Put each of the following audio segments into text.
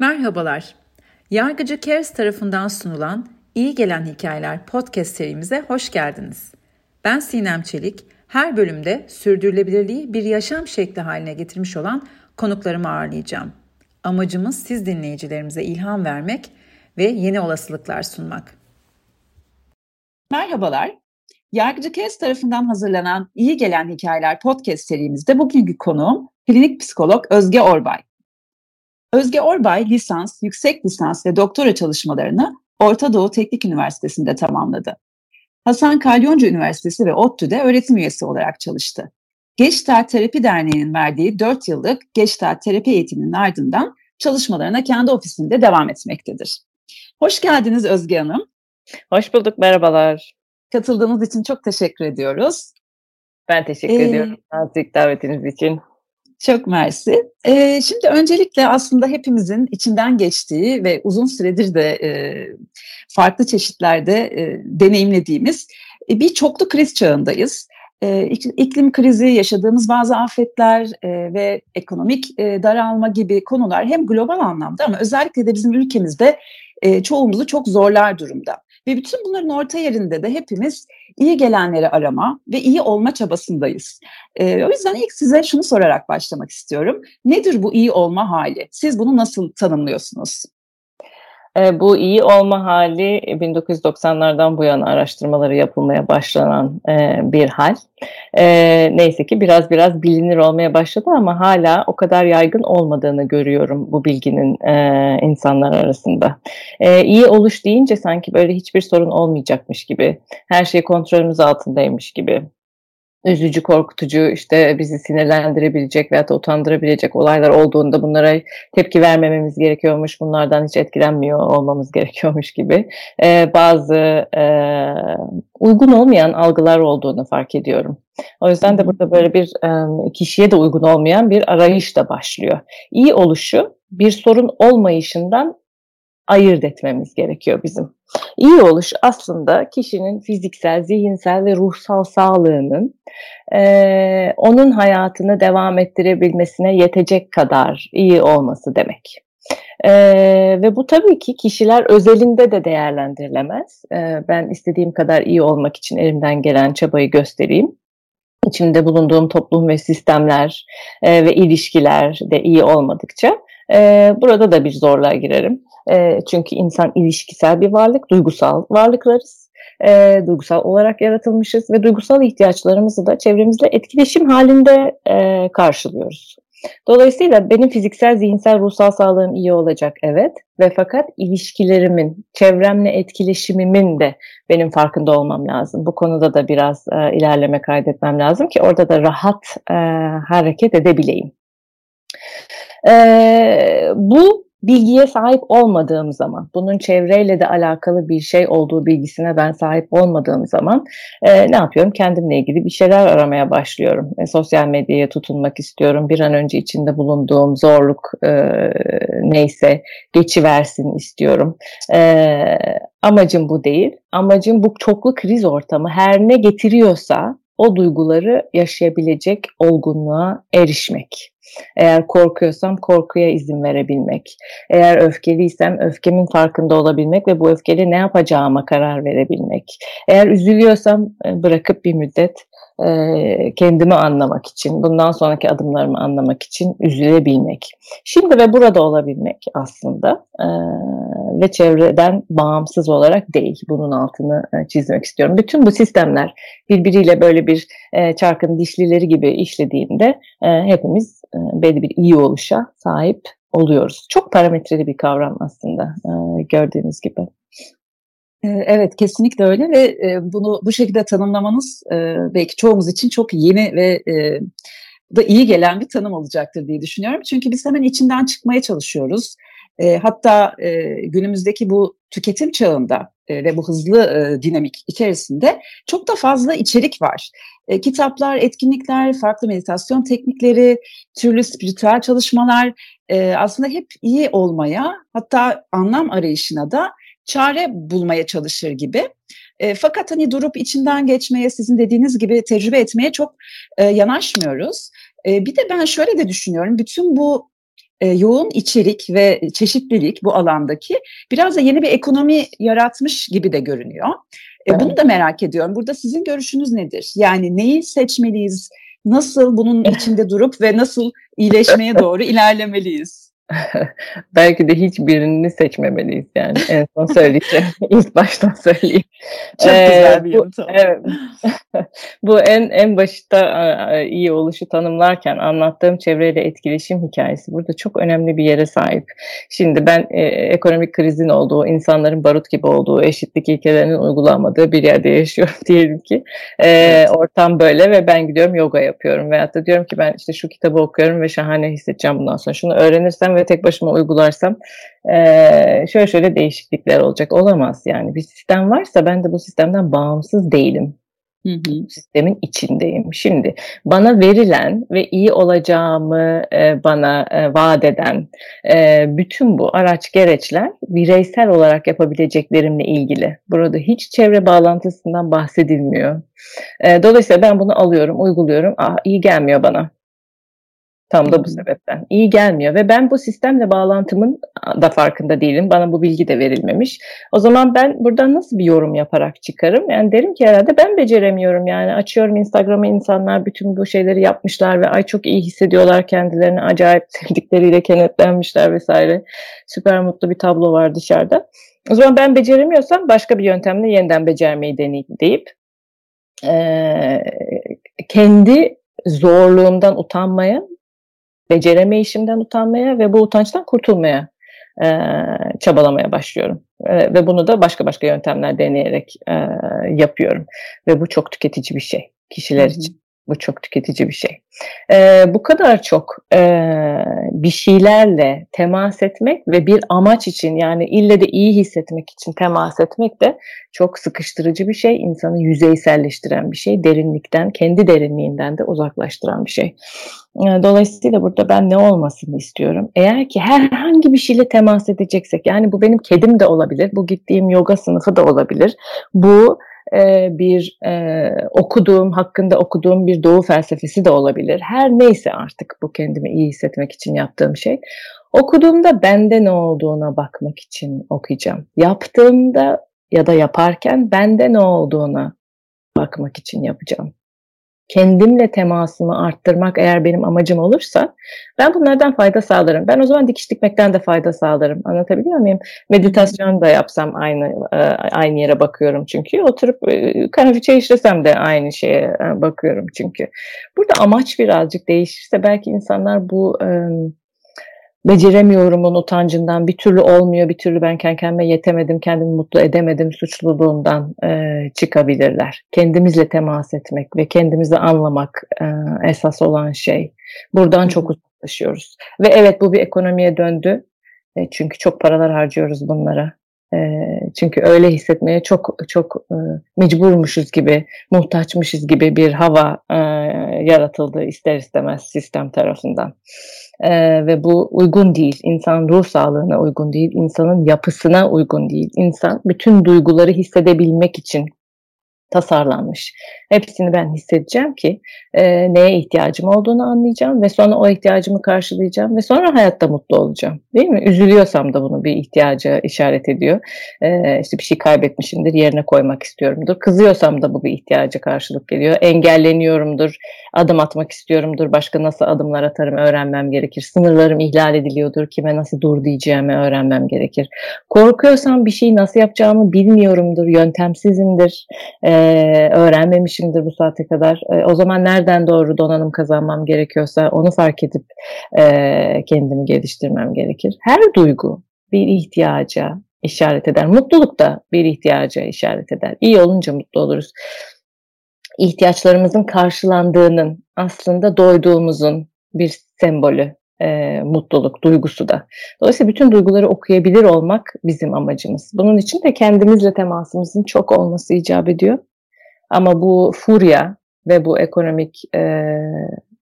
Merhabalar. Yargıcı Cares tarafından sunulan İyi Gelen Hikayeler podcast serimize hoş geldiniz. Ben Sinem Çelik. Her bölümde sürdürülebilirliği bir yaşam şekli haline getirmiş olan konuklarımı ağırlayacağım. Amacımız siz dinleyicilerimize ilham vermek ve yeni olasılıklar sunmak. Merhabalar. Yargıcı Kes tarafından hazırlanan İyi Gelen Hikayeler podcast serimizde bugünkü konuğum klinik psikolog Özge Orbay. Özge Orbay lisans, yüksek lisans ve doktora çalışmalarını Orta Doğu Teknik Üniversitesi'nde tamamladı. Hasan Kalyoncu Üniversitesi ve ODTÜ'de öğretim üyesi olarak çalıştı. Geçtaat Terapi Derneği'nin verdiği 4 yıllık Geçtaat Terapi eğitiminin ardından çalışmalarına kendi ofisinde devam etmektedir. Hoş geldiniz Özge Hanım. Hoş bulduk, merhabalar. Katıldığınız için çok teşekkür ediyoruz. Ben teşekkür ee, ediyorum nazik davetiniz için. Çok mersi. Ee, şimdi öncelikle aslında hepimizin içinden geçtiği ve uzun süredir de e, farklı çeşitlerde e, deneyimlediğimiz e, bir çoklu kriz çağındayız. E, iklim krizi, yaşadığımız bazı afetler e, ve ekonomik e, daralma gibi konular hem global anlamda ama özellikle de bizim ülkemizde e, çoğumuzu çok zorlar durumda. Ve bütün bunların orta yerinde de hepimiz iyi gelenleri arama ve iyi olma çabasındayız. E, o yüzden ilk size şunu sorarak başlamak istiyorum. Nedir bu iyi olma hali? Siz bunu nasıl tanımlıyorsunuz? E, bu iyi olma hali 1990'lardan bu yana araştırmaları yapılmaya başlanan e, bir hal. E, neyse ki biraz biraz bilinir olmaya başladı ama hala o kadar yaygın olmadığını görüyorum bu bilginin e, insanlar arasında. E, iyi oluş deyince sanki böyle hiçbir sorun olmayacakmış gibi, her şey kontrolümüz altındaymış gibi üzücü, korkutucu, işte bizi sinirlendirebilecek veya da utandırabilecek olaylar olduğunda bunlara tepki vermememiz gerekiyormuş, bunlardan hiç etkilenmiyor olmamız gerekiyormuş gibi e, bazı e, uygun olmayan algılar olduğunu fark ediyorum. O yüzden de burada böyle bir e, kişiye de uygun olmayan bir arayış da başlıyor. İyi oluşu bir sorun olmayışından ayırt etmemiz gerekiyor bizim. İyi oluş aslında kişinin fiziksel, zihinsel ve ruhsal sağlığının e, onun hayatını devam ettirebilmesine yetecek kadar iyi olması demek. Ee, ve bu tabii ki kişiler özelinde de değerlendirilemez. Ee, ben istediğim kadar iyi olmak için elimden gelen çabayı göstereyim. İçinde bulunduğum toplum ve sistemler e, ve ilişkiler de iyi olmadıkça e, burada da bir zorluğa girerim. E, çünkü insan ilişkisel bir varlık, duygusal varlıklarız. E, duygusal olarak yaratılmışız ve duygusal ihtiyaçlarımızı da çevremizle etkileşim halinde e, karşılıyoruz. Dolayısıyla benim fiziksel, zihinsel, ruhsal sağlığım iyi olacak evet ve fakat ilişkilerimin, çevremle etkileşimimin de benim farkında olmam lazım. Bu konuda da biraz e, ilerleme kaydetmem lazım ki orada da rahat e, hareket edebileyim. E, bu bilgiye sahip olmadığım zaman, bunun çevreyle de alakalı bir şey olduğu bilgisine ben sahip olmadığım zaman e, ne yapıyorum? Kendimle ilgili bir şeyler aramaya başlıyorum. E, sosyal medyaya tutunmak istiyorum. Bir an önce içinde bulunduğum zorluk e, neyse geçiversin istiyorum. E, amacım bu değil. Amacım bu çoklu kriz ortamı her ne getiriyorsa o duyguları yaşayabilecek olgunluğa erişmek. Eğer korkuyorsam korkuya izin verebilmek. Eğer öfkeliysem öfkemin farkında olabilmek ve bu öfkeli ne yapacağıma karar verebilmek. Eğer üzülüyorsam e, bırakıp bir müddet e, kendimi anlamak için, bundan sonraki adımlarımı anlamak için üzülebilmek. Şimdi ve burada olabilmek aslında e, ve çevreden bağımsız olarak değil. Bunun altını çizmek istiyorum. Bütün bu sistemler birbiriyle böyle bir çarkın dişlileri gibi işlediğinde hepimiz belli bir iyi oluşa sahip oluyoruz. Çok parametreli bir kavram aslında e, gördüğünüz gibi. Evet kesinlikle öyle ve bunu bu şekilde tanımlamanız belki çoğumuz için çok yeni ve da iyi gelen bir tanım olacaktır diye düşünüyorum. Çünkü biz hemen içinden çıkmaya çalışıyoruz. Hatta günümüzdeki bu tüketim çağında ve bu hızlı dinamik içerisinde çok da fazla içerik var. Kitaplar, etkinlikler, farklı meditasyon teknikleri, türlü spiritüel çalışmalar aslında hep iyi olmaya hatta anlam arayışına da çare bulmaya çalışır gibi. E, fakat hani durup içinden geçmeye, sizin dediğiniz gibi tecrübe etmeye çok e, yanaşmıyoruz. E, bir de ben şöyle de düşünüyorum, bütün bu e, yoğun içerik ve çeşitlilik bu alandaki biraz da yeni bir ekonomi yaratmış gibi de görünüyor. E, Bunu da merak ediyorum. Burada sizin görüşünüz nedir? Yani neyi seçmeliyiz? Nasıl bunun içinde durup ve nasıl iyileşmeye doğru ilerlemeliyiz? Belki de hiçbirini seçmemeliyiz yani en son söyleyeceğim. ilk baştan söyleyeyim. Çok ee, güzel bir yanıt Evet. bu en en başta iyi oluşu tanımlarken anlattığım çevreyle etkileşim hikayesi burada çok önemli bir yere sahip. Şimdi ben e, ekonomik krizin olduğu, insanların barut gibi olduğu, eşitlik ilkelerinin uygulanmadığı bir yerde yaşıyorum diyelim ki. E, evet. Ortam böyle ve ben gidiyorum yoga yapıyorum veyahut da diyorum ki ben işte şu kitabı okuyorum ve şahane hissedeceğim bundan sonra. Şunu öğrenirsem ve tek başıma uygularsam e, şöyle şöyle değişiklikler olacak. Olamaz yani. Bir sistem varsa ben de bu sistemden bağımsız değilim. Hı hı. Sistemin içindeyim. Şimdi bana verilen ve iyi olacağımı e, bana e, vaat eden e, bütün bu araç gereçler bireysel olarak yapabileceklerimle ilgili. Burada hiç çevre bağlantısından bahsedilmiyor. E, dolayısıyla ben bunu alıyorum, uyguluyorum. Ah iyi gelmiyor bana. Tam da bu sebepten. İyi gelmiyor ve ben bu sistemle bağlantımın da farkında değilim. Bana bu bilgi de verilmemiş. O zaman ben buradan nasıl bir yorum yaparak çıkarım? Yani derim ki herhalde ben beceremiyorum yani. Açıyorum Instagram'a insanlar bütün bu şeyleri yapmışlar ve ay çok iyi hissediyorlar kendilerini. Acayip sevdikleriyle kenetlenmişler vesaire. Süper mutlu bir tablo var dışarıda. O zaman ben beceremiyorsam başka bir yöntemle yeniden becermeyi deneyim deyip e, kendi zorluğumdan utanmaya beceremeyişimden utanmaya ve bu utançtan kurtulmaya e, çabalamaya başlıyorum. E, ve bunu da başka başka yöntemler deneyerek e, yapıyorum. Ve bu çok tüketici bir şey kişiler Hı-hı. için. Bu çok tüketici bir şey. Ee, bu kadar çok e, bir şeylerle temas etmek ve bir amaç için yani ille de iyi hissetmek için temas etmek de çok sıkıştırıcı bir şey. İnsanı yüzeyselleştiren bir şey. Derinlikten, kendi derinliğinden de uzaklaştıran bir şey. Dolayısıyla burada ben ne olmasını istiyorum? Eğer ki herhangi bir şeyle temas edeceksek, yani bu benim kedim de olabilir, bu gittiğim yoga sınıfı da olabilir, bu e, bir e, okuduğum, hakkında okuduğum bir doğu felsefesi de olabilir. Her neyse artık bu kendimi iyi hissetmek için yaptığım şey. Okuduğumda bende ne olduğuna bakmak için okuyacağım. Yaptığımda ya da yaparken bende ne olduğuna bakmak için yapacağım kendimle temasımı arttırmak eğer benim amacım olursa ben bunlardan fayda sağlarım. Ben o zaman dikiş dikmekten de fayda sağlarım. Anlatabiliyor muyum? Meditasyon da yapsam aynı e, aynı yere bakıyorum çünkü. Oturup e, kahve işlesem de aynı şeye e, bakıyorum çünkü. Burada amaç birazcık değişirse belki insanlar bu beceremiyorumun utancından bir türlü olmuyor, bir türlü ben kendime yetemedim, kendimi mutlu edemedim suçluluğundan e, çıkabilirler. Kendimizle temas etmek ve kendimizi anlamak e, esas olan şey. Buradan çok uzaklaşıyoruz. Ve evet bu bir ekonomiye döndü. E, çünkü çok paralar harcıyoruz bunlara. E, çünkü öyle hissetmeye çok çok e, mecburmuşuz gibi, muhtaçmışız gibi bir hava e, yaratıldı ister istemez sistem tarafından e, ve bu uygun değil. İnsan ruh sağlığına uygun değil, insanın yapısına uygun değil. İnsan bütün duyguları hissedebilmek için tasarlanmış. Hepsini ben hissedeceğim ki e, neye ihtiyacım olduğunu anlayacağım ve sonra o ihtiyacımı karşılayacağım ve sonra hayatta mutlu olacağım. Değil mi? Üzülüyorsam da bunu bir ihtiyaca işaret ediyor. E, işte bir şey kaybetmişimdir, yerine koymak istiyorumdur. Kızıyorsam da bu bir ihtiyaca karşılık geliyor. Engelleniyorumdur, adım atmak istiyorumdur. Başka nasıl adımlar atarım öğrenmem gerekir. Sınırlarım ihlal ediliyordur. Kime nasıl dur diyeceğimi öğrenmem gerekir. Korkuyorsam bir şeyi nasıl yapacağımı bilmiyorumdur. Yöntemsizimdir. E, öğrenmemişimdir bu saate kadar. E, o zaman nereden doğru donanım kazanmam gerekiyorsa onu fark edip e, kendimi geliştirmem gerekir. Her duygu bir ihtiyaca işaret eder. Mutluluk da bir ihtiyaca işaret eder. İyi olunca mutlu oluruz. İhtiyaçlarımızın karşılandığının aslında doyduğumuzun bir sembolü e, mutluluk duygusu da. Dolayısıyla bütün duyguları okuyabilir olmak bizim amacımız. Bunun için de kendimizle temasımızın çok olması icap ediyor. Ama bu furya ve bu ekonomik e,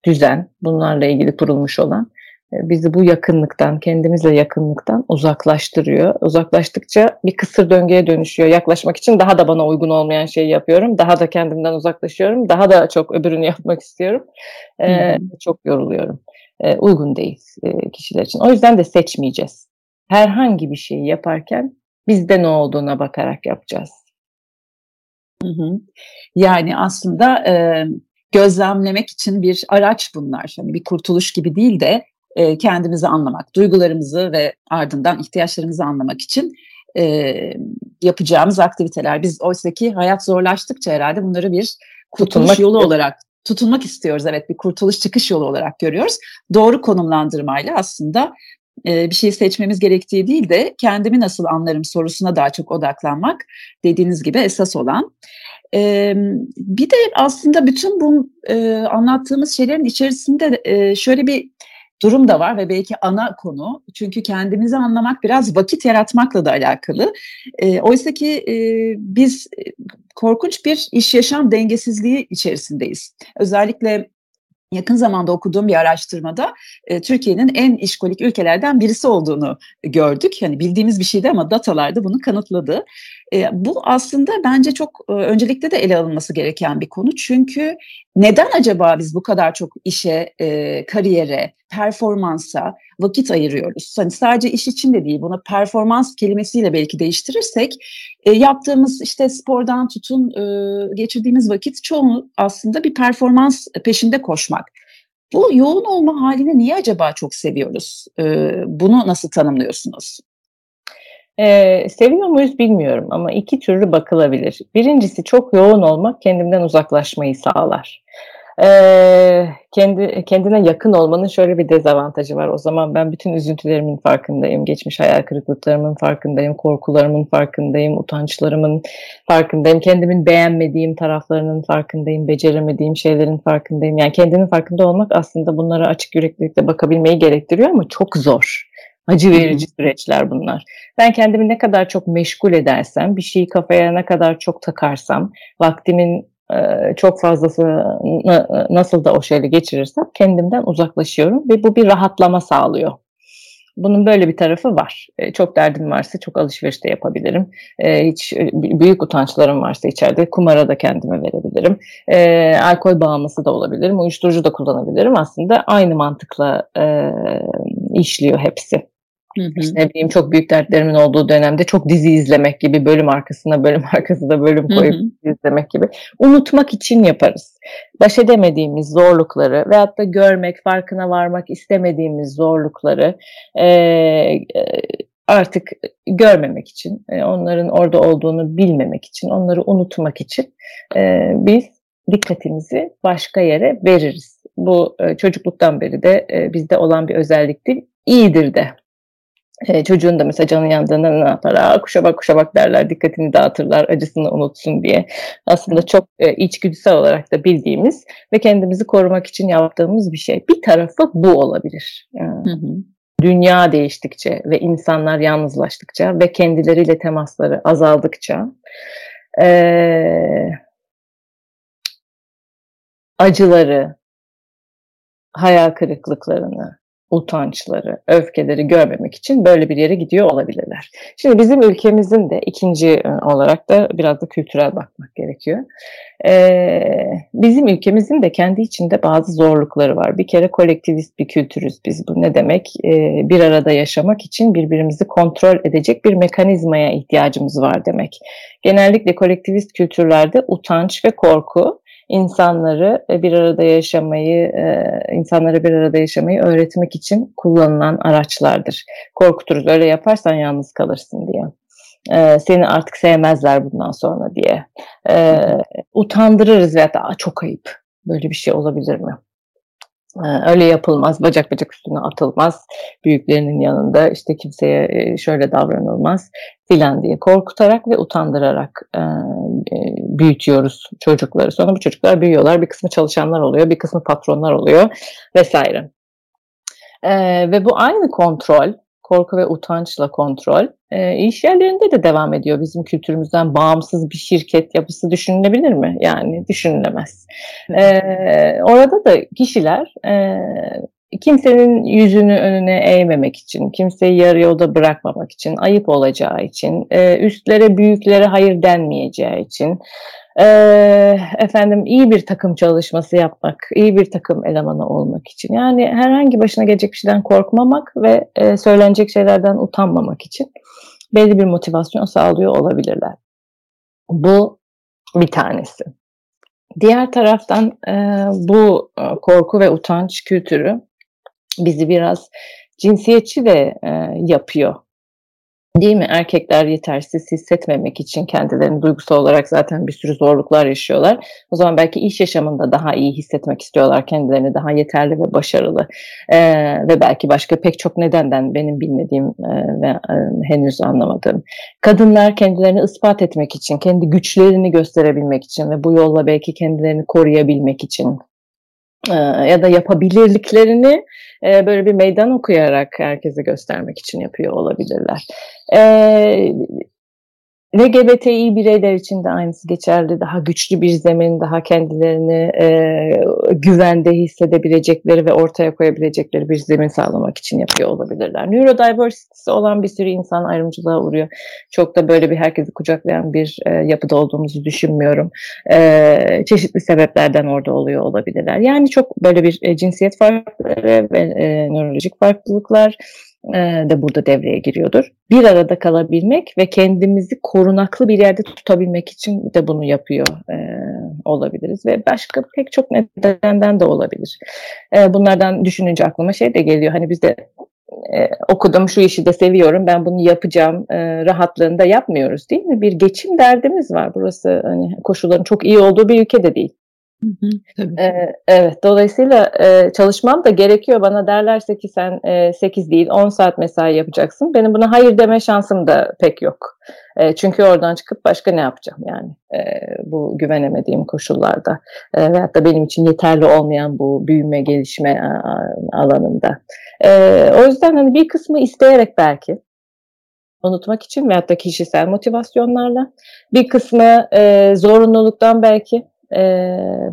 düzen bunlarla ilgili kurulmuş olan e, bizi bu yakınlıktan, kendimizle yakınlıktan uzaklaştırıyor. Uzaklaştıkça bir kısır döngüye dönüşüyor. Yaklaşmak için daha da bana uygun olmayan şeyi yapıyorum. Daha da kendimden uzaklaşıyorum. Daha da çok öbürünü yapmak istiyorum. Ee, çok yoruluyorum. e, uygun değil e, kişiler için. O yüzden de seçmeyeceğiz. Herhangi bir şeyi yaparken bizde ne olduğuna bakarak yapacağız. Hı hı. Yani aslında e, gözlemlemek için bir araç bunlar. Yani bir kurtuluş gibi değil de e, kendimizi anlamak, duygularımızı ve ardından ihtiyaçlarımızı anlamak için e, yapacağımız aktiviteler. Biz oysa ki hayat zorlaştıkça herhalde bunları bir kurtuluş Tutunmak yolu olarak tutunmak istiyoruz. Evet bir kurtuluş çıkış yolu olarak görüyoruz. Doğru konumlandırmayla aslında bir şey seçmemiz gerektiği değil de kendimi nasıl anlarım sorusuna daha çok odaklanmak dediğiniz gibi esas olan. E, bir de aslında bütün bu e, anlattığımız şeylerin içerisinde e, şöyle bir durum da var ve belki ana konu. Çünkü kendimizi anlamak biraz vakit yaratmakla da alakalı. E, Oysa ki e, biz korkunç bir iş yaşam dengesizliği içerisindeyiz. Özellikle yakın zamanda okuduğum bir araştırmada e, Türkiye'nin en işkolik ülkelerden birisi olduğunu gördük. Yani bildiğimiz bir şeydi ama datalar da bunu kanıtladı. E, bu aslında bence çok e, öncelikle de ele alınması gereken bir konu. Çünkü neden acaba biz bu kadar çok işe, e, kariyere, performansa vakit ayırıyoruz? Hani sadece iş için de değil, bunu performans kelimesiyle belki değiştirirsek e, yaptığımız işte spordan tutun e, geçirdiğimiz vakit çoğu aslında bir performans peşinde koşmak. Bu yoğun olma halini niye acaba çok seviyoruz? E, bunu nasıl tanımlıyorsunuz? Ee, seviyor muyuz bilmiyorum ama iki türlü bakılabilir. Birincisi çok yoğun olmak kendimden uzaklaşmayı sağlar. Ee, kendi kendine yakın olmanın şöyle bir dezavantajı var. O zaman ben bütün üzüntülerimin farkındayım, geçmiş hayal kırıklıklarımın farkındayım, korkularımın farkındayım, utançlarımın farkındayım, kendimin beğenmediğim taraflarının farkındayım, beceremediğim şeylerin farkındayım. Yani kendinin farkında olmak aslında bunlara açık yüreklilikle bakabilmeyi gerektiriyor ama çok zor. Acı verici süreçler bunlar. Ben kendimi ne kadar çok meşgul edersem, bir şeyi kafaya ne kadar çok takarsam, vaktimin çok fazlası nasıl da o şeyle geçirirsem kendimden uzaklaşıyorum ve bu bir rahatlama sağlıyor. Bunun böyle bir tarafı var. Çok derdim varsa çok alışveriş de yapabilirim. Hiç büyük utançlarım varsa içeride kumara da kendime verebilirim. Alkol bağımlısı da olabilirim. Uyuşturucu da kullanabilirim. Aslında aynı mantıkla işliyor hepsi. Hı hı. İşte ne bileyim çok büyük dertlerimin olduğu dönemde çok dizi izlemek gibi bölüm arkasına bölüm arkasında bölüm koyup hı hı. izlemek gibi unutmak için yaparız. Baş edemediğimiz zorlukları veyahut da görmek, farkına varmak istemediğimiz zorlukları e, artık görmemek için, e, onların orada olduğunu bilmemek için, onları unutmak için e, biz dikkatimizi başka yere veririz. Bu e, çocukluktan beri de e, bizde olan bir özelliktir. İyidir de e, çocuğun da mesela canı yandığında ne yapar? Aa, kuşa bak kuşa bak derler, dikkatini dağıtırlar, acısını unutsun diye. Aslında çok e, içgüdüsel olarak da bildiğimiz ve kendimizi korumak için yaptığımız bir şey. Bir tarafı bu olabilir. Yani, hı hı. Dünya değiştikçe ve insanlar yalnızlaştıkça ve kendileriyle temasları azaldıkça e, acıları, hayal kırıklıklarını, utançları, öfkeleri görmemek için böyle bir yere gidiyor olabilirler. Şimdi bizim ülkemizin de ikinci e, olarak da biraz da kültürel bakmak gerekiyor. Ee, bizim ülkemizin de kendi içinde bazı zorlukları var. Bir kere kolektivist bir kültürüz biz. Bu ne demek? Ee, bir arada yaşamak için birbirimizi kontrol edecek bir mekanizmaya ihtiyacımız var demek. Genellikle kolektivist kültürlerde utanç ve korku insanları e, bir arada yaşamayı, e, insanlara bir arada yaşamayı öğretmek için kullanılan araçlardır. Korkuturuz, öyle yaparsan yalnız kalırsın diye. E, seni artık sevmezler bundan sonra diye. Utandırırız veya da çok ayıp. Böyle bir şey olabilir mi? Ee, öyle yapılmaz, bacak bacak üstüne atılmaz, büyüklerinin yanında işte kimseye e, şöyle davranılmaz filan diye korkutarak ve utandırarak e, e, büyütüyoruz çocukları. Sonra bu çocuklar büyüyorlar, bir kısmı çalışanlar oluyor, bir kısmı patronlar oluyor vesaire. ve bu aynı kontrol korku ve utançla kontrol. E, iş yerlerinde de devam ediyor. Bizim kültürümüzden bağımsız bir şirket yapısı düşünülebilir mi? Yani düşünülemez. E, orada da kişiler e, kimsenin yüzünü önüne eğmemek için, kimseyi yarı yolda bırakmamak için, ayıp olacağı için, e, üstlere büyüklere hayır denmeyeceği için, e, efendim iyi bir takım çalışması yapmak, iyi bir takım elemanı olmak için. Yani herhangi başına gelecek bir şeyden korkmamak ve e, söylenecek şeylerden utanmamak için belli bir motivasyon sağlıyor olabilirler. Bu bir tanesi. Diğer taraftan e, bu e, korku ve utanç kültürü bizi biraz cinsiyetçi de e, yapıyor Değil mi? Erkekler yetersiz hissetmemek için kendilerini duygusal olarak zaten bir sürü zorluklar yaşıyorlar. O zaman belki iş yaşamında daha iyi hissetmek istiyorlar kendilerini daha yeterli ve başarılı. Ee, ve belki başka pek çok nedenden benim bilmediğim e, ve e, henüz anlamadığım. Kadınlar kendilerini ispat etmek için, kendi güçlerini gösterebilmek için ve bu yolla belki kendilerini koruyabilmek için ya da yapabilirliklerini böyle bir meydan okuyarak herkese göstermek için yapıyor olabilirler. E, LGBTİ bireyler için de aynısı geçerli. Daha güçlü bir zemin, daha kendilerini e, güvende hissedebilecekleri ve ortaya koyabilecekleri bir zemin sağlamak için yapıyor olabilirler. Neurodiversity'si olan bir sürü insan ayrımcılığa uğruyor. Çok da böyle bir herkesi kucaklayan bir e, yapıda olduğumuzu düşünmüyorum. E, çeşitli sebeplerden orada oluyor olabilirler. Yani çok böyle bir e, cinsiyet farkları ve e, nörolojik farklılıklar de burada devreye giriyordur. Bir arada kalabilmek ve kendimizi korunaklı bir yerde tutabilmek için de bunu yapıyor e, olabiliriz ve başka pek çok nedenden de olabilir. E, bunlardan düşününce aklıma şey de geliyor. Hani biz de e, okudum şu işi de seviyorum ben bunu yapacağım e, rahatlığında yapmıyoruz değil mi? Bir geçim derdimiz var. Burası hani koşulların çok iyi olduğu bir ülke de değil. Tabii. Ee, evet, dolayısıyla e, çalışmam da gerekiyor. Bana derlerse ki sen e, 8 değil 10 saat mesai yapacaksın. Benim buna hayır deme şansım da pek yok. E, çünkü oradan çıkıp başka ne yapacağım yani e, bu güvenemediğim koşullarda e, veyahut da benim için yeterli olmayan bu büyüme gelişme alanında. E, o yüzden hani bir kısmı isteyerek belki unutmak için veyahut da kişisel motivasyonlarla bir kısmı e, zorunluluktan belki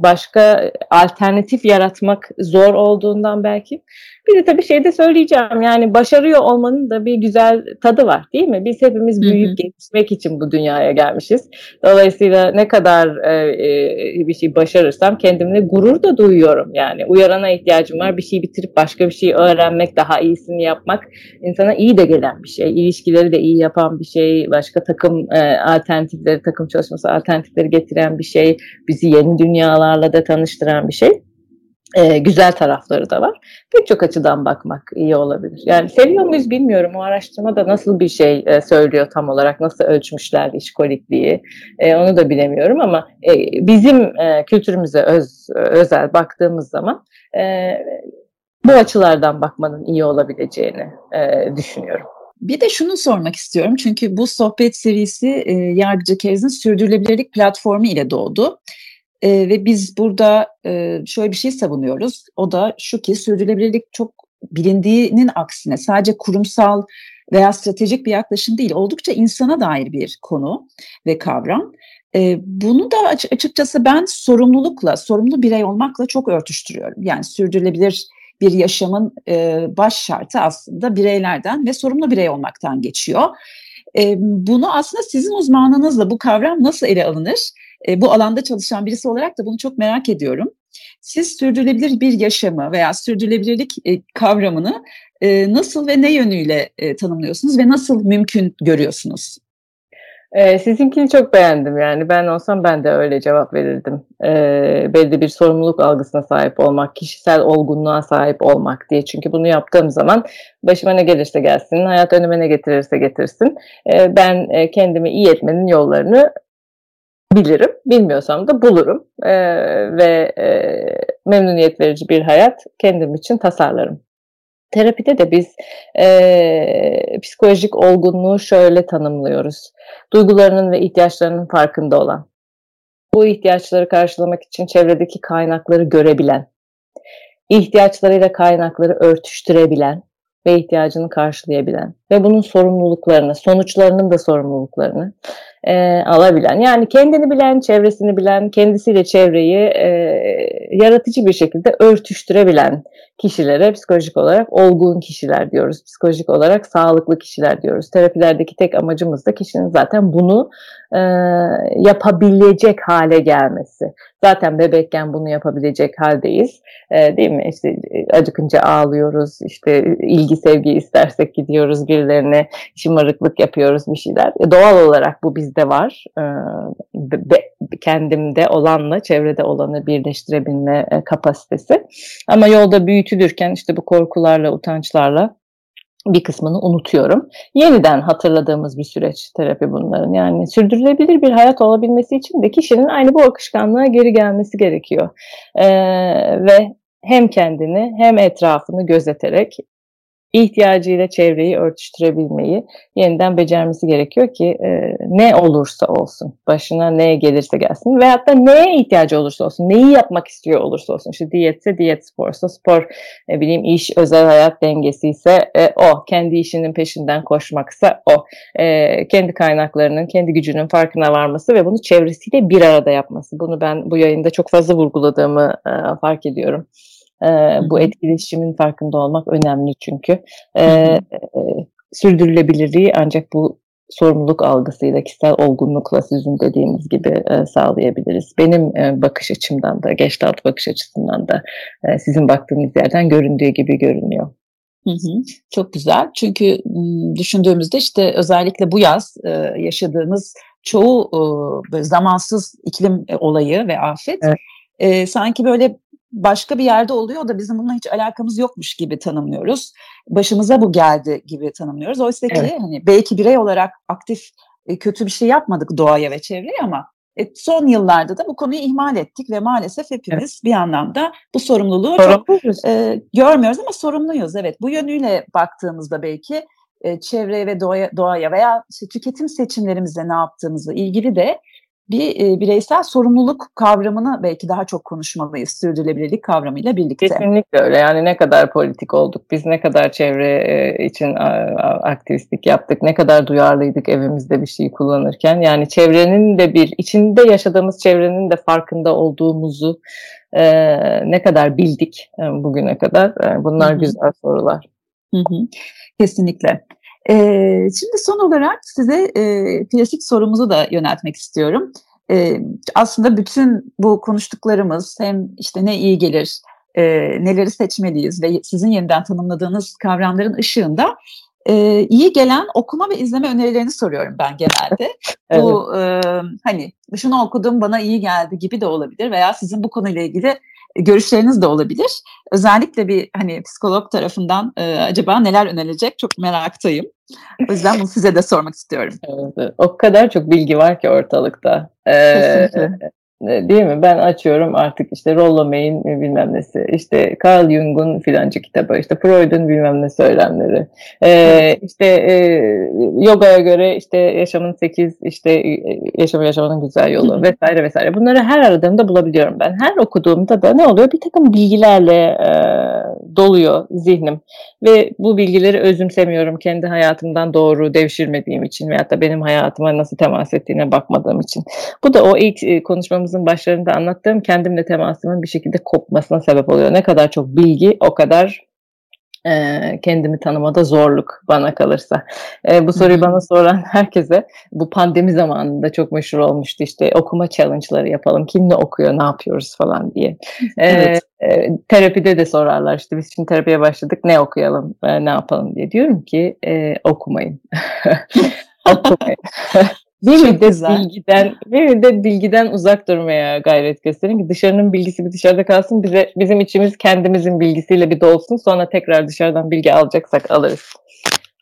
başka alternatif yaratmak zor olduğundan belki. Bir de tabii şey de söyleyeceğim yani başarıyor olmanın da bir güzel tadı var değil mi? Biz hepimiz büyüyüp hı gelişmek için bu dünyaya gelmişiz. Dolayısıyla ne kadar e, bir şey başarırsam kendimle gurur da duyuyorum. Yani uyarana ihtiyacım var. Bir şey bitirip başka bir şey öğrenmek, daha iyisini yapmak insana iyi de gelen bir şey. İlişkileri de iyi yapan bir şey. Başka takım e, alternatifleri, takım çalışması alternatifleri getiren bir şey. Bizi yeni dünyalarla da tanıştıran bir şey e, güzel tarafları da var. Pek çok açıdan bakmak iyi olabilir. Yani seviyor muyuz bilmiyorum. O araştırmada nasıl bir şey e, söylüyor tam olarak, nasıl ölçmüşler işkolikliği e, onu da bilemiyorum ama e, bizim e, kültürümüze öz, özel baktığımız zaman e, bu açılardan bakmanın iyi olabileceğini e, düşünüyorum. Bir de şunu sormak istiyorum çünkü bu sohbet serisi e, Yargıcı Keriz'in sürdürülebilirlik platformu ile doğdu. E, ve biz burada e, şöyle bir şey savunuyoruz. O da şu ki sürdürülebilirlik çok bilindiğinin aksine sadece kurumsal veya stratejik bir yaklaşım değil, oldukça insana dair bir konu ve kavram. E, bunu da açıkçası ben sorumlulukla, sorumlu birey olmakla çok örtüştürüyorum. Yani sürdürülebilir bir yaşamın e, baş şartı aslında bireylerden ve sorumlu birey olmaktan geçiyor. E, bunu aslında sizin uzmanınızla bu kavram nasıl ele alınır? E, bu alanda çalışan birisi olarak da bunu çok merak ediyorum. Siz sürdürülebilir bir yaşamı veya sürdürülebilirlik e, kavramını e, nasıl ve ne yönüyle e, tanımlıyorsunuz ve nasıl mümkün görüyorsunuz? Ee, sizinkini çok beğendim yani ben olsam ben de öyle cevap verirdim. Ee, belli bir sorumluluk algısına sahip olmak, kişisel olgunluğa sahip olmak diye. Çünkü bunu yaptığım zaman başıma ne gelirse gelsin, hayat önüme ne getirirse getirsin. Ee, ben e, kendimi iyi etmenin yollarını bilirim. Bilmiyorsam da bulurum e, ve e, memnuniyet verici bir hayat kendim için tasarlarım. Terapide de biz e, psikolojik olgunluğu şöyle tanımlıyoruz. Duygularının ve ihtiyaçlarının farkında olan, bu ihtiyaçları karşılamak için çevredeki kaynakları görebilen, ihtiyaçlarıyla kaynakları örtüştürebilen ve ihtiyacını karşılayabilen ve bunun sorumluluklarını, sonuçlarının da sorumluluklarını e, alabilen, yani kendini bilen, çevresini bilen, kendisiyle çevreyi e, yaratıcı bir şekilde örtüştürebilen kişilere psikolojik olarak olgun kişiler diyoruz. Psikolojik olarak sağlıklı kişiler diyoruz. Terapilerdeki tek amacımız da kişinin zaten bunu e, yapabilecek hale gelmesi. Zaten bebekken bunu yapabilecek haldeyiz. E, değil mi? İşte e, acıkınca ağlıyoruz. İşte ilgi sevgi istersek gidiyoruz birilerine şımarıklık yapıyoruz bir şeyler. E, doğal olarak bu bizde var. E, be, kendimde olanla çevrede olanı birleştirebilme e, kapasitesi. Ama yolda büyütülürken işte bu korkularla, utançlarla bir kısmını unutuyorum. Yeniden hatırladığımız bir süreç terapi bunların. Yani sürdürülebilir bir hayat olabilmesi için de kişinin aynı bu akışkanlığa geri gelmesi gerekiyor. Ee, ve hem kendini hem etrafını gözeterek ihtiyacıyla çevreyi örtüştürebilmeyi yeniden becermesi gerekiyor ki e, ne olursa olsun, başına ne gelirse gelsin veyahut da neye ihtiyacı olursa olsun, neyi yapmak istiyor olursa olsun. İşte diyetse diyet, sporsa spor, ne bileyim iş, özel hayat dengesi ise e, o, kendi işinin peşinden koşmaksa o, e, kendi kaynaklarının, kendi gücünün farkına varması ve bunu çevresiyle bir arada yapması. Bunu ben bu yayında çok fazla vurguladığımı e, fark ediyorum. E, bu etkileşimin farkında olmak önemli çünkü. E, e, sürdürülebilirliği ancak bu sorumluluk algısıyla, kişisel olgunlukla sizin dediğiniz gibi e, sağlayabiliriz. Benim e, bakış açımdan da, Gestalt bakış açısından da e, sizin baktığınız yerden göründüğü gibi görünüyor. Hı hı, çok güzel. Çünkü düşündüğümüzde işte özellikle bu yaz e, yaşadığımız çoğu e, zamansız iklim olayı ve afet evet. e, sanki böyle başka bir yerde oluyor da bizim bununla hiç alakamız yokmuş gibi tanımlıyoruz. Başımıza bu geldi gibi tanımlıyoruz. Oysa ki evet. hani belki birey olarak aktif e, kötü bir şey yapmadık doğaya ve çevreye ama e, son yıllarda da bu konuyu ihmal ettik ve maalesef hepimiz evet. bir anlamda bu sorumluluğu çok e, görmüyoruz ama sorumluyuz. Evet bu yönüyle baktığımızda belki e, çevreye ve doğaya, doğaya veya işte tüketim seçimlerimizle ne yaptığımızla ilgili de bir e, bireysel sorumluluk kavramını belki daha çok konuşmalıyız sürdürülebilirlik kavramıyla birlikte. Kesinlikle öyle. Yani ne kadar politik olduk, biz ne kadar çevre e, için aktivistlik yaptık, ne kadar duyarlıydık evimizde bir şey kullanırken. Yani çevrenin de bir, içinde yaşadığımız çevrenin de farkında olduğumuzu e, ne kadar bildik e, bugüne kadar. E, bunlar Hı-hı. güzel sorular. Hı-hı. Kesinlikle. E, şimdi son olarak size e, klasik sorumuzu da yöneltmek istiyorum. E, aslında bütün bu konuştuklarımız hem işte ne iyi gelir, e, neleri seçmeliyiz ve sizin yeniden tanımladığınız kavramların ışığında e, iyi gelen okuma ve izleme önerilerini soruyorum ben genelde. evet. Bu e, hani şunu okudum bana iyi geldi gibi de olabilir veya sizin bu konuyla ilgili görüşleriniz de olabilir. Özellikle bir hani psikolog tarafından e, acaba neler önerilecek çok meraktayım. O yüzden bunu size de sormak istiyorum. Evet, o kadar çok bilgi var ki ortalıkta. Ee, değil mi? Ben açıyorum artık işte Rollo May'in bilmem nesi, işte Carl Jung'un filancı kitabı, işte Freud'un bilmem ne söylemleri, ee, işte e, yogaya göre işte yaşamın sekiz, işte e, yaşamı yaşamanın güzel yolu vesaire vesaire. Bunları her aradığımda bulabiliyorum ben. Her okuduğumda da ne oluyor? Bir takım bilgilerle e, doluyor zihnim ve bu bilgileri özümsemiyorum kendi hayatımdan doğru devşirmediğim için veyahut da benim hayatıma nasıl temas ettiğine bakmadığım için. Bu da o ilk konuşmamız konuşmamızın başlarında anlattığım kendimle temasımın bir şekilde kopmasına sebep oluyor. Ne kadar çok bilgi o kadar e, kendimi tanımada zorluk bana kalırsa. E, bu soruyu bana soran herkese bu pandemi zamanında çok meşhur olmuştu işte okuma challenge'ları yapalım. Kim ne okuyor, ne yapıyoruz falan diye. E, evet. e, terapide de sorarlar işte biz şimdi terapiye başladık ne okuyalım, e, ne yapalım diye. Diyorum ki e, okumayın. okumayın. Bir Çok müddet güzel. bilgiden, bir müddet bilgiden uzak durmaya gayret gösterin ki dışarının bilgisi bir dışarıda kalsın. Bize bizim içimiz kendimizin bilgisiyle bir dolsun. Sonra tekrar dışarıdan bilgi alacaksak alırız.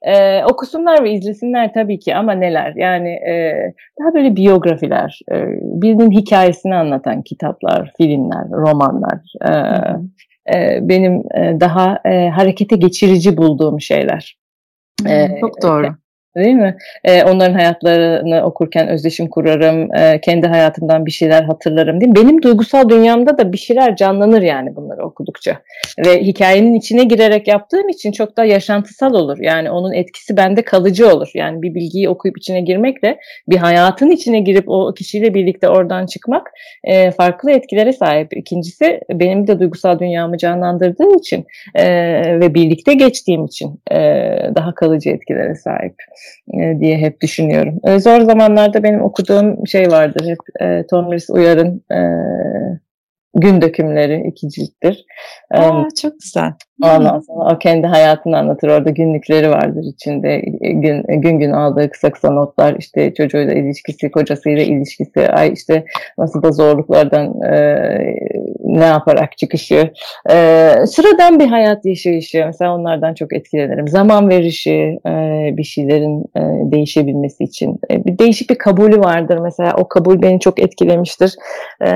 Ee, okusunlar ve izlesinler tabii ki ama neler yani e, daha böyle biyografiler, e, birinin hikayesini anlatan kitaplar, filmler, romanlar, e, e, benim e, daha e, harekete geçirici bulduğum şeyler. E, Çok doğru Değil mi? Ee, onların hayatlarını okurken özdeşim kurarım, e, kendi hayatımdan bir şeyler hatırlarım. Değil mi? Benim duygusal dünyamda da bir şeyler canlanır yani bunları okudukça. Ve hikayenin içine girerek yaptığım için çok daha yaşantısal olur. Yani onun etkisi bende kalıcı olur. Yani bir bilgiyi okuyup içine girmekle bir hayatın içine girip o kişiyle birlikte oradan çıkmak e, farklı etkilere sahip. İkincisi benim de duygusal dünyamı canlandırdığı için e, ve birlikte geçtiğim için e, daha kalıcı etkilere sahip e, diye hep düşünüyorum. E, zor zamanlarda benim okuduğum şey vardır hep e, Tomris Uyar'ın e, gün dökümleri iki cilttir. Aa, çok güzel. Ondan sonra o kendi hayatını anlatır. Orada günlükleri vardır içinde. Gün gün, gün aldığı kısa kısa notlar işte çocuğuyla ilişkisi, kocasıyla ilişkisi, ay işte nasıl da zorluklardan e, ne yaparak çıkışı. E, sıradan bir hayat yaşayışı. Mesela onlardan çok etkilenirim. Zaman verişi e, bir şeylerin e, değişebilmesi için. E, bir değişik bir kabulü vardır mesela. O kabul beni çok etkilemiştir. E,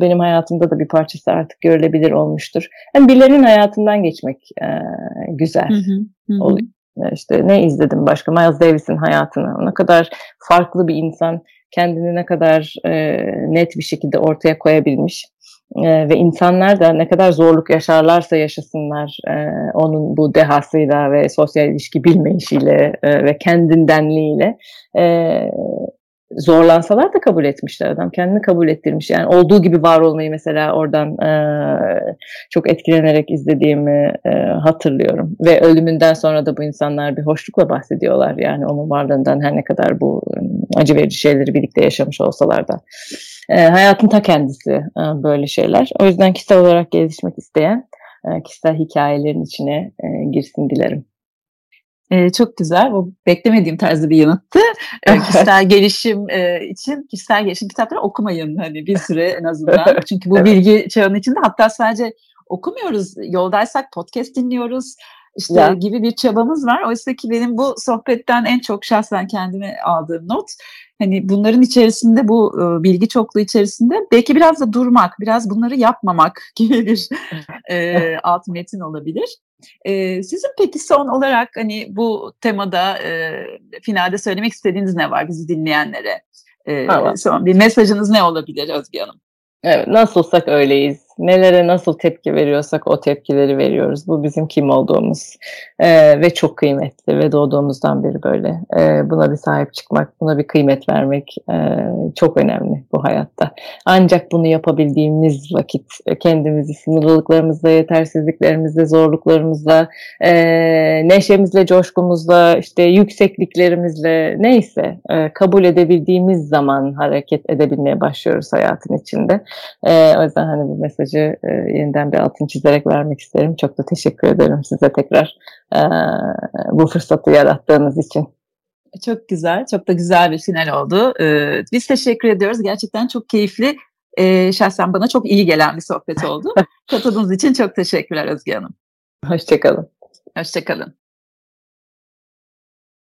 benim hayatımda da bir parçası artık görülebilir olmuştur. Yani birilerinin hayatından geçmek e, güzel hı hı, hı. oluyor. İşte ne izledim başka? Miles Davis'in hayatını. Ne kadar farklı bir insan kendini ne kadar e, net bir şekilde ortaya koyabilmiş. E, ve insanlar da ne kadar zorluk yaşarlarsa yaşasınlar e, onun bu dehasıyla ve sosyal ilişki bilmeyişiyle e, ve kendindenliğiyle e, zorlansalar da kabul etmişler. Adam kendini kabul ettirmiş. Yani olduğu gibi var olmayı mesela oradan e, çok etkilenerek izlediğimi e, hatırlıyorum. Ve ölümünden sonra da bu insanlar bir hoşlukla bahsediyorlar. Yani onun varlığından her ne kadar bu acı verici şeyleri birlikte yaşamış olsalar da e, hayatın ta kendisi e, böyle şeyler o yüzden kişisel olarak gelişmek isteyen e, kişisel hikayelerin içine e, girsin dilerim. Ee, çok güzel. O beklemediğim tarzda bir yanıttı. Ee, kişisel gelişim e, için kişisel gelişim kitapları okumayın hani bir süre en azından. Çünkü bu evet. bilgi çağının içinde hatta sadece okumuyoruz. Yoldaysak podcast dinliyoruz. İşte ya. gibi bir çabamız var. Oysa ki benim bu sohbetten en çok şahsen kendime aldığım not hani bunların içerisinde bu e, bilgi çokluğu içerisinde belki biraz da durmak, biraz bunları yapmamak gibi bir e, alt metin olabilir. E, sizin peki son olarak hani bu temada e, finalde söylemek istediğiniz ne var bizi dinleyenlere? E, son bir mesajınız ne olabilir Özge Hanım? Evet, nasılsak öyleyiz nelere nasıl tepki veriyorsak o tepkileri veriyoruz. Bu bizim kim olduğumuz e, ve çok kıymetli ve doğduğumuzdan beri böyle. E, buna bir sahip çıkmak, buna bir kıymet vermek e, çok önemli bu hayatta. Ancak bunu yapabildiğimiz vakit e, kendimizi sınırlılıklarımızla, yetersizliklerimizle, zorluklarımızla, e, neşemizle, coşkumuzla, işte yüksekliklerimizle neyse e, kabul edebildiğimiz zaman hareket edebilmeye başlıyoruz hayatın içinde. E, o yüzden hani bu mesaj mesajı e, yeniden bir altın çizerek vermek isterim. Çok da teşekkür ederim size tekrar e, bu fırsatı yarattığınız için. Çok güzel, çok da güzel bir final oldu. Ee, biz teşekkür ediyoruz. Gerçekten çok keyifli. Ee, şahsen bana çok iyi gelen bir sohbet oldu. Katıldığınız için çok teşekkürler Özge Hanım. Hoşçakalın. Hoşçakalın.